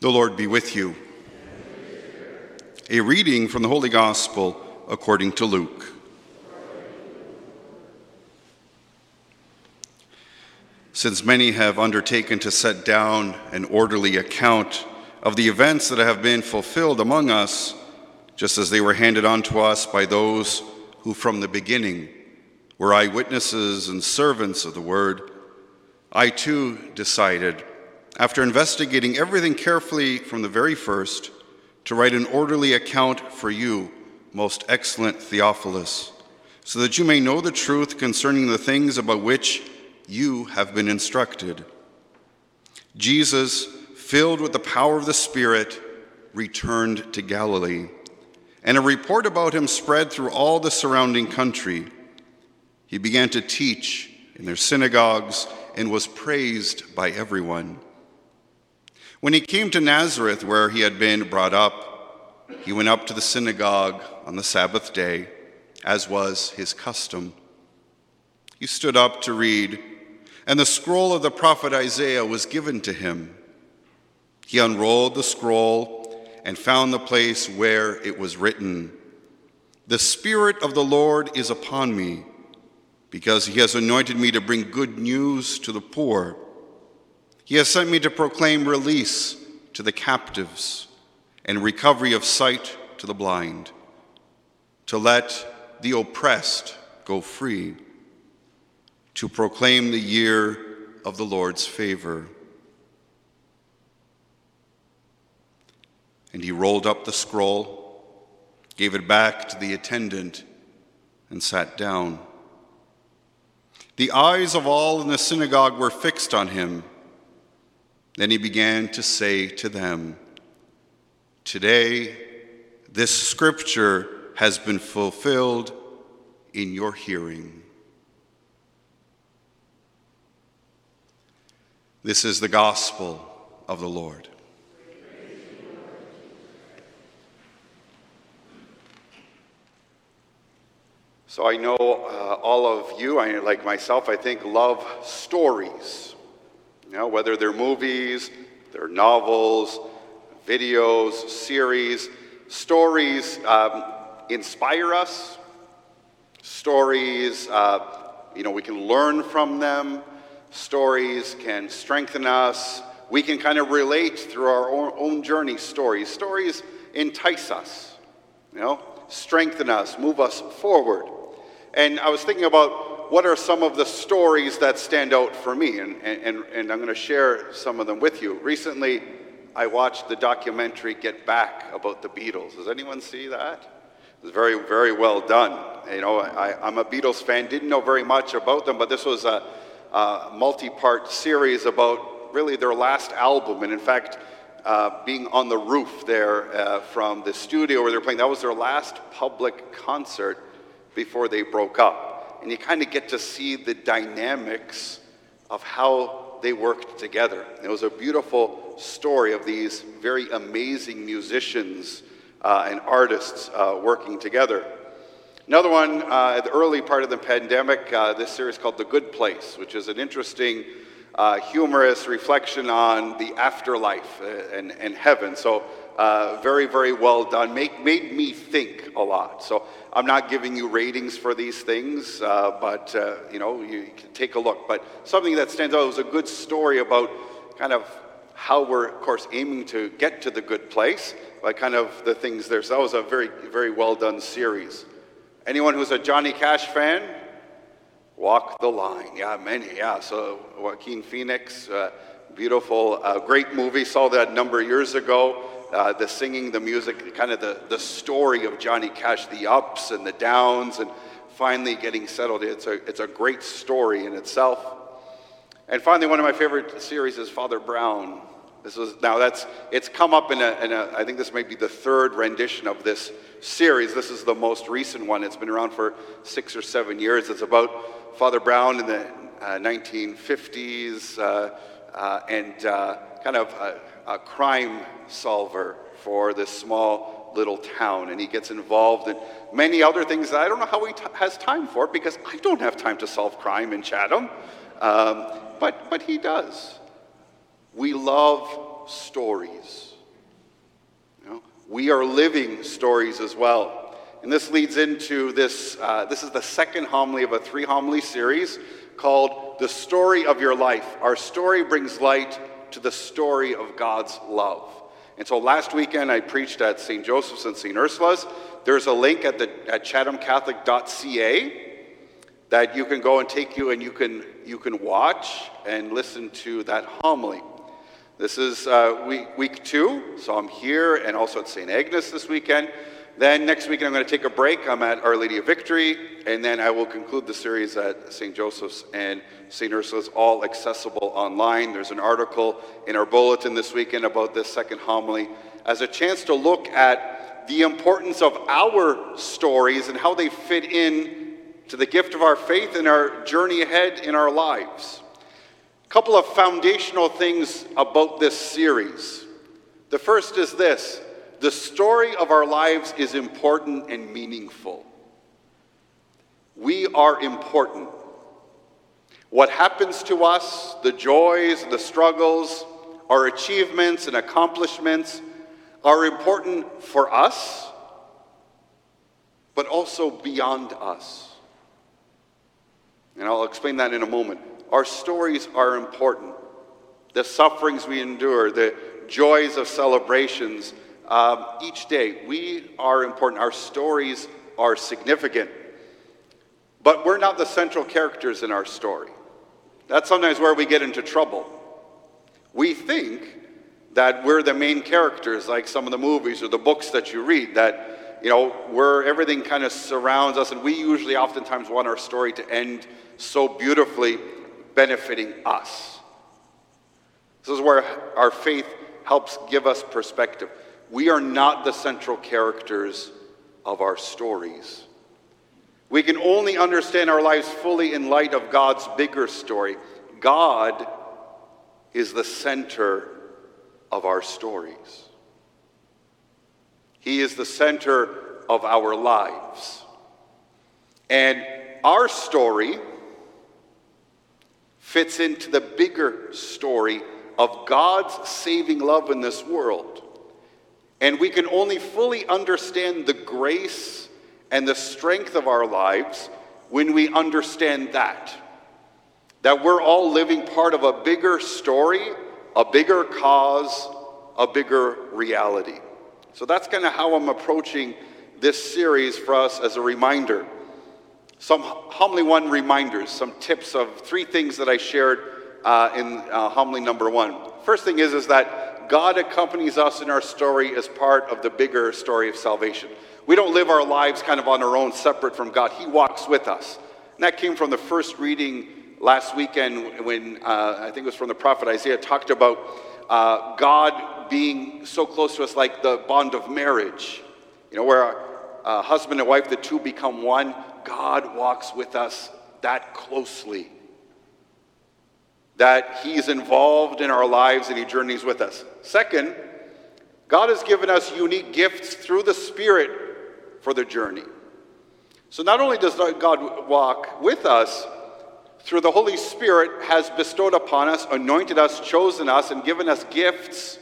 The Lord be with you. A reading from the Holy Gospel according to Luke. Since many have undertaken to set down an orderly account of the events that have been fulfilled among us, just as they were handed on to us by those who from the beginning were eyewitnesses and servants of the word, I too decided, after investigating everything carefully from the very first, to write an orderly account for you, most excellent Theophilus, so that you may know the truth concerning the things about which you have been instructed. Jesus, filled with the power of the Spirit, returned to Galilee, and a report about him spread through all the surrounding country. He began to teach in their synagogues and was praised by everyone. When he came to Nazareth, where he had been brought up, he went up to the synagogue on the Sabbath day, as was his custom. He stood up to read, and the scroll of the prophet Isaiah was given to him. He unrolled the scroll and found the place where it was written The Spirit of the Lord is upon me, because he has anointed me to bring good news to the poor. He has sent me to proclaim release to the captives and recovery of sight to the blind, to let the oppressed go free, to proclaim the year of the Lord's favor. And he rolled up the scroll, gave it back to the attendant, and sat down. The eyes of all in the synagogue were fixed on him. Then he began to say to them, Today, this scripture has been fulfilled in your hearing. This is the gospel of the Lord. So I know uh, all of you, I, like myself, I think love stories. You know, whether they're movies, they're novels, videos, series, stories um, inspire us. Stories, uh, you know, we can learn from them. Stories can strengthen us. We can kind of relate through our own, own journey stories. Stories entice us, you know, strengthen us, move us forward. And I was thinking about what are some of the stories that stand out for me, and, and, and I'm going to share some of them with you. Recently, I watched the documentary Get Back about the Beatles. Does anyone see that? It was very, very well done. You know, I, am a Beatles fan, didn't know very much about them, but this was a, a multi part series about really their last album. And in fact, uh, being on the roof there uh, from the studio where they're playing, that was their last public concert before they broke up. And you kind of get to see the dynamics of how they worked together. It was a beautiful story of these very amazing musicians uh, and artists uh, working together. Another one, uh, at the early part of the pandemic, uh, this series called The Good Place, which is an interesting, uh, humorous reflection on the afterlife uh, and, and heaven. So uh, very, very well done. Make, made me think a lot. So I'm not giving you ratings for these things, uh, but uh, you know, you, can take a look. But something that stands out was a good story about kind of how we're, of course, aiming to get to the good place, but kind of the things there. So that was a very, very well done series. Anyone who's a Johnny Cash fan? Walk the line. Yeah, many. Yeah. So Joaquin Phoenix, uh, beautiful, uh, great movie. Saw that a number of years ago uh, the singing, the music, kind of the, the story of Johnny Cash, the ups and the downs, and finally getting settled. It's a, it's a great story in itself. And finally, one of my favorite series is Father Brown. This was now that's it's come up in a, in a I think this may be the third rendition of this series. This is the most recent one. It's been around for six or seven years. It's about Father Brown in the uh, 1950s uh, uh, and uh, kind of a crime solver for this small little town. And he gets involved in many other things that I don't know how he t- has time for because I don't have time to solve crime in Chatham. Um, but, but he does. We love stories. we are living stories as well. And this leads into this. Uh, this is the second homily of a three homily series called The Story of Your Life. Our story brings light to the story of God's love. And so last weekend I preached at St. Joseph's and St. Ursula's. There's a link at, the, at chathamcatholic.ca that you can go and take you and you can, you can watch and listen to that homily. This is uh, week, week two, so I'm here and also at St. Agnes this weekend. Then next weekend I'm going to take a break. I'm at Our Lady of Victory, and then I will conclude the series at St. Joseph's and St. Ursula's, all accessible online. There's an article in our bulletin this weekend about this second homily as a chance to look at the importance of our stories and how they fit in to the gift of our faith and our journey ahead in our lives. A couple of foundational things about this series. The first is this the story of our lives is important and meaningful. We are important. What happens to us, the joys, the struggles, our achievements and accomplishments are important for us, but also beyond us. And I'll explain that in a moment. Our stories are important. The sufferings we endure, the joys of celebrations, um, each day, we are important. Our stories are significant. But we're not the central characters in our story. That's sometimes where we get into trouble. We think that we're the main characters, like some of the movies or the books that you read, that, you know, where everything kind of surrounds us, and we usually oftentimes want our story to end so beautifully benefiting us. This is where our faith helps give us perspective. We are not the central characters of our stories. We can only understand our lives fully in light of God's bigger story. God is the center of our stories. He is the center of our lives. And our story fits into the bigger story of God's saving love in this world. And we can only fully understand the grace and the strength of our lives when we understand that. That we're all living part of a bigger story, a bigger cause, a bigger reality. So that's kind of how I'm approaching this series for us as a reminder. Some homily one reminders, some tips of three things that I shared uh, in uh, homily number one. First thing is, is that God accompanies us in our story as part of the bigger story of salvation. We don't live our lives kind of on our own, separate from God. He walks with us. And that came from the first reading last weekend when uh, I think it was from the prophet Isaiah, talked about uh, God being so close to us like the bond of marriage. You know, where a husband and wife, the two become one. God walks with us that closely. That He's involved in our lives and He journeys with us. Second, God has given us unique gifts through the Spirit for the journey. So not only does God walk with us, through the Holy Spirit has bestowed upon us, anointed us, chosen us, and given us gifts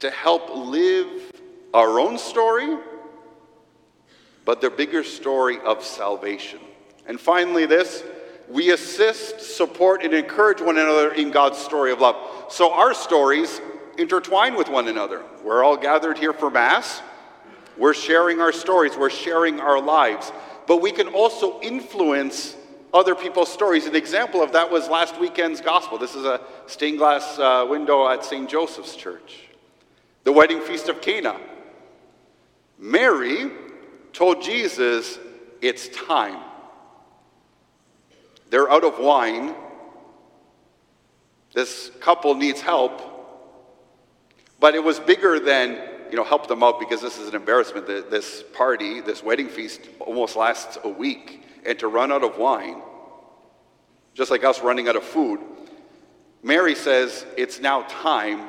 to help live our own story but the bigger story of salvation. And finally, this we assist, support, and encourage one another in God's story of love. So our stories intertwine with one another. We're all gathered here for Mass. We're sharing our stories, we're sharing our lives, but we can also influence other people's stories. An example of that was last weekend's gospel. This is a stained glass uh, window at St. Joseph's Church. The wedding feast of Cana. Mary told Jesus, It's time. They're out of wine. This couple needs help. But it was bigger than, you know, help them out because this is an embarrassment. This party, this wedding feast, almost lasts a week. And to run out of wine, just like us running out of food, Mary says, It's now time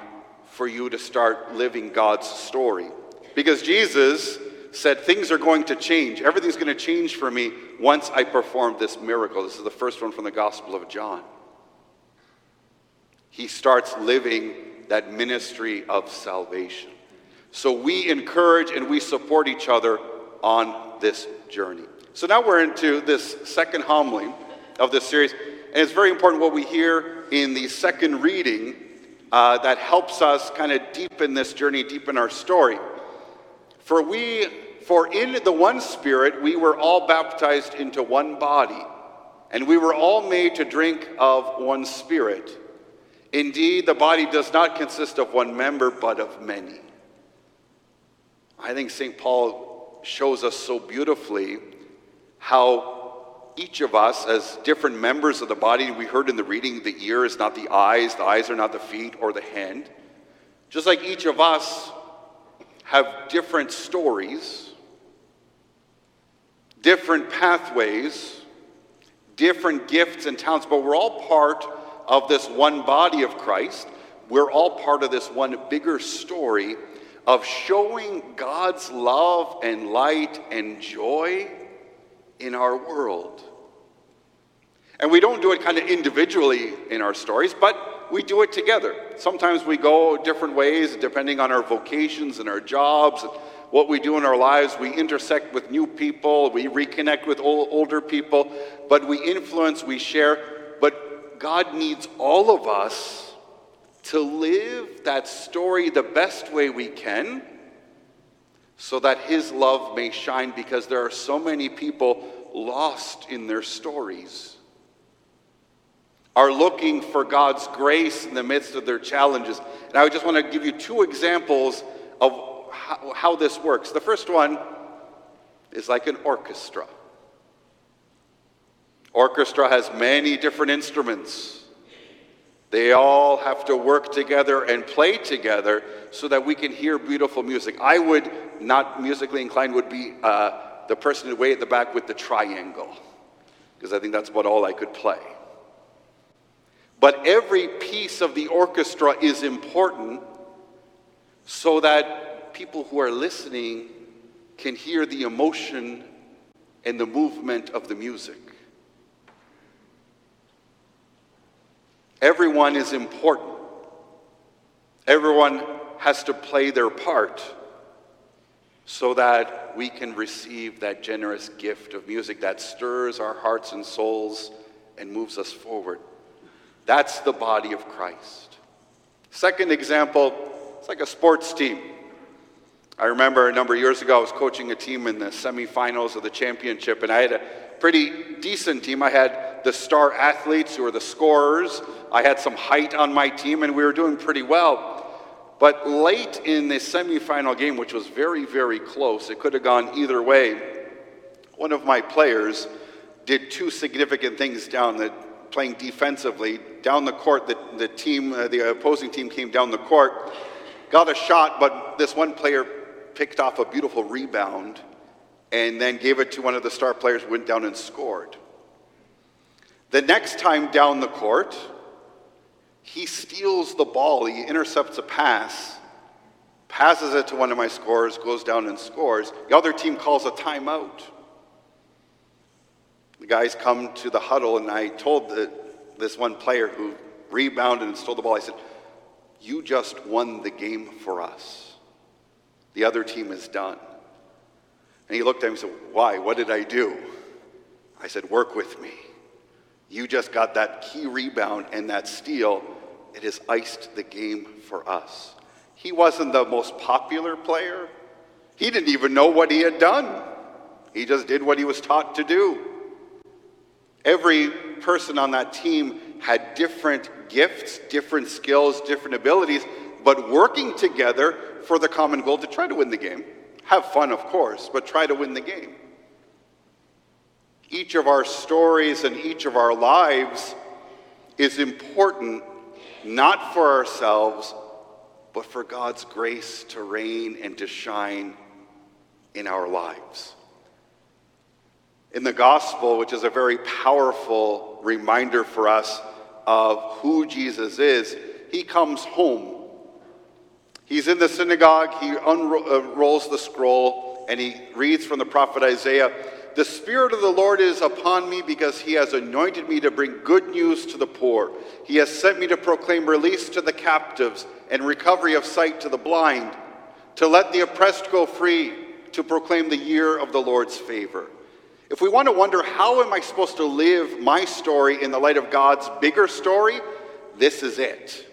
for you to start living God's story. Because Jesus said, Things are going to change. Everything's going to change for me once I perform this miracle. This is the first one from the Gospel of John. He starts living that ministry of salvation. So we encourage and we support each other on this journey. So now we're into this second homily of this series, and it's very important what we hear in the second reading uh, that helps us kind of deepen this journey, deepen our story. For we, for in the one Spirit we were all baptized into one body, and we were all made to drink of one Spirit. Indeed, the body does not consist of one member, but of many. I think St. Paul shows us so beautifully how each of us, as different members of the body, we heard in the reading, the ear is not the eyes, the eyes are not the feet or the hand. Just like each of us have different stories, different pathways, different gifts and talents, but we're all part of this one body of Christ. We're all part of this one bigger story of showing God's love and light and joy in our world. And we don't do it kind of individually in our stories, but we do it together. Sometimes we go different ways depending on our vocations and our jobs and what we do in our lives. We intersect with new people, we reconnect with old, older people, but we influence, we share. But God needs all of us to live that story the best way we can so that his love may shine because there are so many people lost in their stories, are looking for God's grace in the midst of their challenges. And I just want to give you two examples of how, how this works. The first one is like an orchestra. Orchestra has many different instruments. They all have to work together and play together so that we can hear beautiful music. I would, not musically inclined, would be uh, the person way at the back with the triangle, because I think that's about all I could play. But every piece of the orchestra is important so that people who are listening can hear the emotion and the movement of the music. Everyone is important. Everyone has to play their part so that we can receive that generous gift of music that stirs our hearts and souls and moves us forward. That's the body of Christ. Second example, it's like a sports team. I remember a number of years ago, I was coaching a team in the semifinals of the championship, and I had a pretty decent team. I had the star athletes who were the scorers. I had some height on my team, and we were doing pretty well. But late in the semifinal game, which was very, very close, it could have gone either way. One of my players did two significant things down the playing defensively down the court. The, the team, uh, the opposing team, came down the court, got a shot, but this one player picked off a beautiful rebound and then gave it to one of the star players, went down and scored. The next time down the court, he steals the ball, he intercepts a pass, passes it to one of my scorers, goes down and scores. The other team calls a timeout. The guys come to the huddle, and I told the, this one player who rebounded and stole the ball, I said, You just won the game for us. The other team is done. And he looked at me and said, Why? What did I do? I said, Work with me. You just got that key rebound and that steal, it has iced the game for us. He wasn't the most popular player. He didn't even know what he had done. He just did what he was taught to do. Every person on that team had different gifts, different skills, different abilities, but working together for the common goal to try to win the game. Have fun, of course, but try to win the game. Each of our stories and each of our lives is important not for ourselves, but for God's grace to reign and to shine in our lives. In the gospel, which is a very powerful reminder for us of who Jesus is, he comes home. He's in the synagogue, he unrolls uh, the scroll, and he reads from the prophet Isaiah the Spirit of the Lord is upon me because he has anointed me to bring good news to the poor. He has sent me to proclaim release to the captives and recovery of sight to the blind, to let the oppressed go free, to proclaim the year of the Lord's favor. If we want to wonder how am I supposed to live my story in the light of God's bigger story, this is it.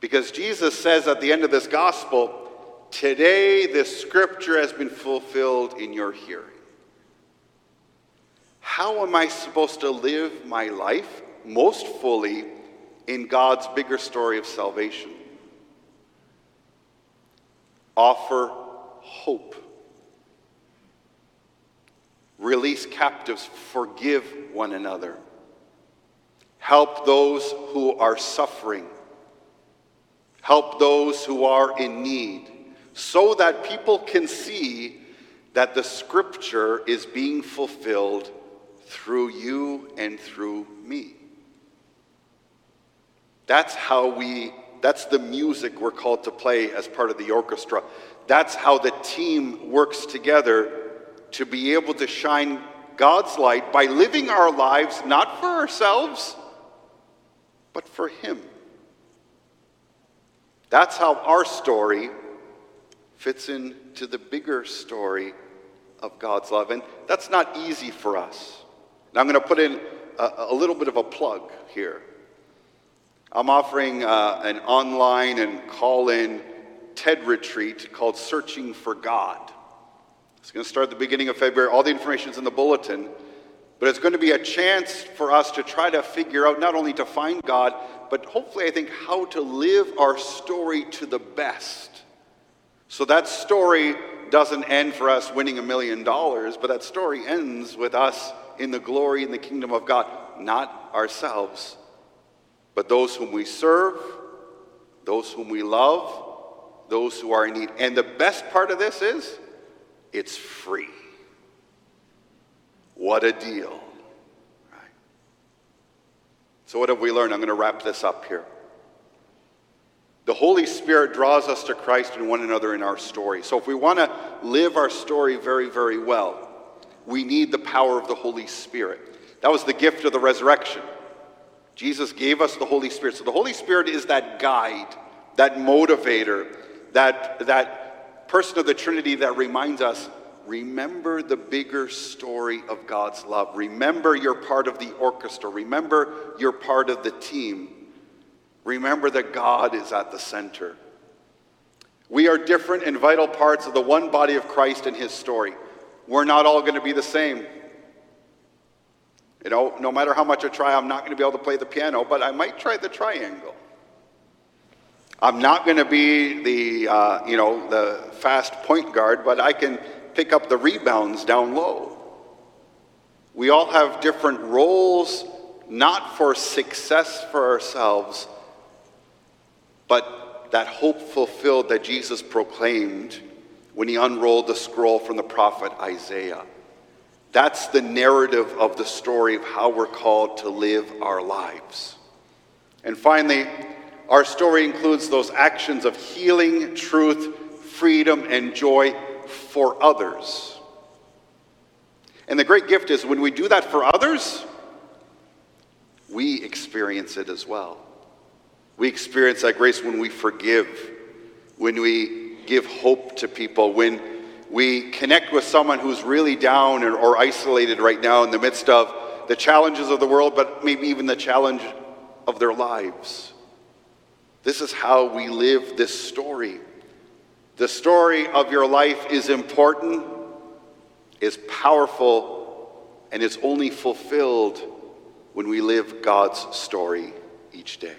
Because Jesus says at the end of this gospel, Today this scripture has been fulfilled in your hearing. How am I supposed to live my life most fully in God's bigger story of salvation? Offer hope. Release captives, forgive one another. Help those who are suffering. Help those who are in need so that people can see that the scripture is being fulfilled through you and through me. That's how we, that's the music we're called to play as part of the orchestra. That's how the team works together to be able to shine God's light by living our lives not for ourselves, but for Him. That's how our story fits into the bigger story of God's love. And that's not easy for us. And I'm going to put in a, a little bit of a plug here. I'm offering uh, an online and call in TED retreat called Searching for God. It's going to start at the beginning of February. All the information is in the bulletin. But it's going to be a chance for us to try to figure out not only to find God, but hopefully, I think, how to live our story to the best so that story doesn't end for us winning a million dollars, but that story ends with us in the glory in the kingdom of God, not ourselves, but those whom we serve, those whom we love, those who are in need. And the best part of this is it's free. What a deal. Right? So, what have we learned? I'm going to wrap this up here. The Holy Spirit draws us to Christ and one another in our story. So, if we want to live our story very, very well, we need the power of the Holy Spirit. That was the gift of the resurrection. Jesus gave us the Holy Spirit. So, the Holy Spirit is that guide, that motivator, that, that person of the Trinity that reminds us remember the bigger story of God's love. Remember you're part of the orchestra. Remember you're part of the team. Remember that God is at the center. We are different and vital parts of the one body of Christ and his story. We're not all going to be the same. You know, no matter how much I try, I'm not going to be able to play the piano, but I might try the triangle. I'm not going to be the, uh, you know, the fast point guard, but I can pick up the rebounds down low. We all have different roles, not for success for ourselves, but that hope fulfilled that Jesus proclaimed when he unrolled the scroll from the prophet Isaiah. That's the narrative of the story of how we're called to live our lives. And finally, our story includes those actions of healing, truth, freedom, and joy for others. And the great gift is when we do that for others, we experience it as well. We experience that grace when we forgive, when we give hope to people, when we connect with someone who's really down or, or isolated right now in the midst of the challenges of the world, but maybe even the challenge of their lives. This is how we live this story. The story of your life is important, is powerful, and is only fulfilled when we live God's story each day.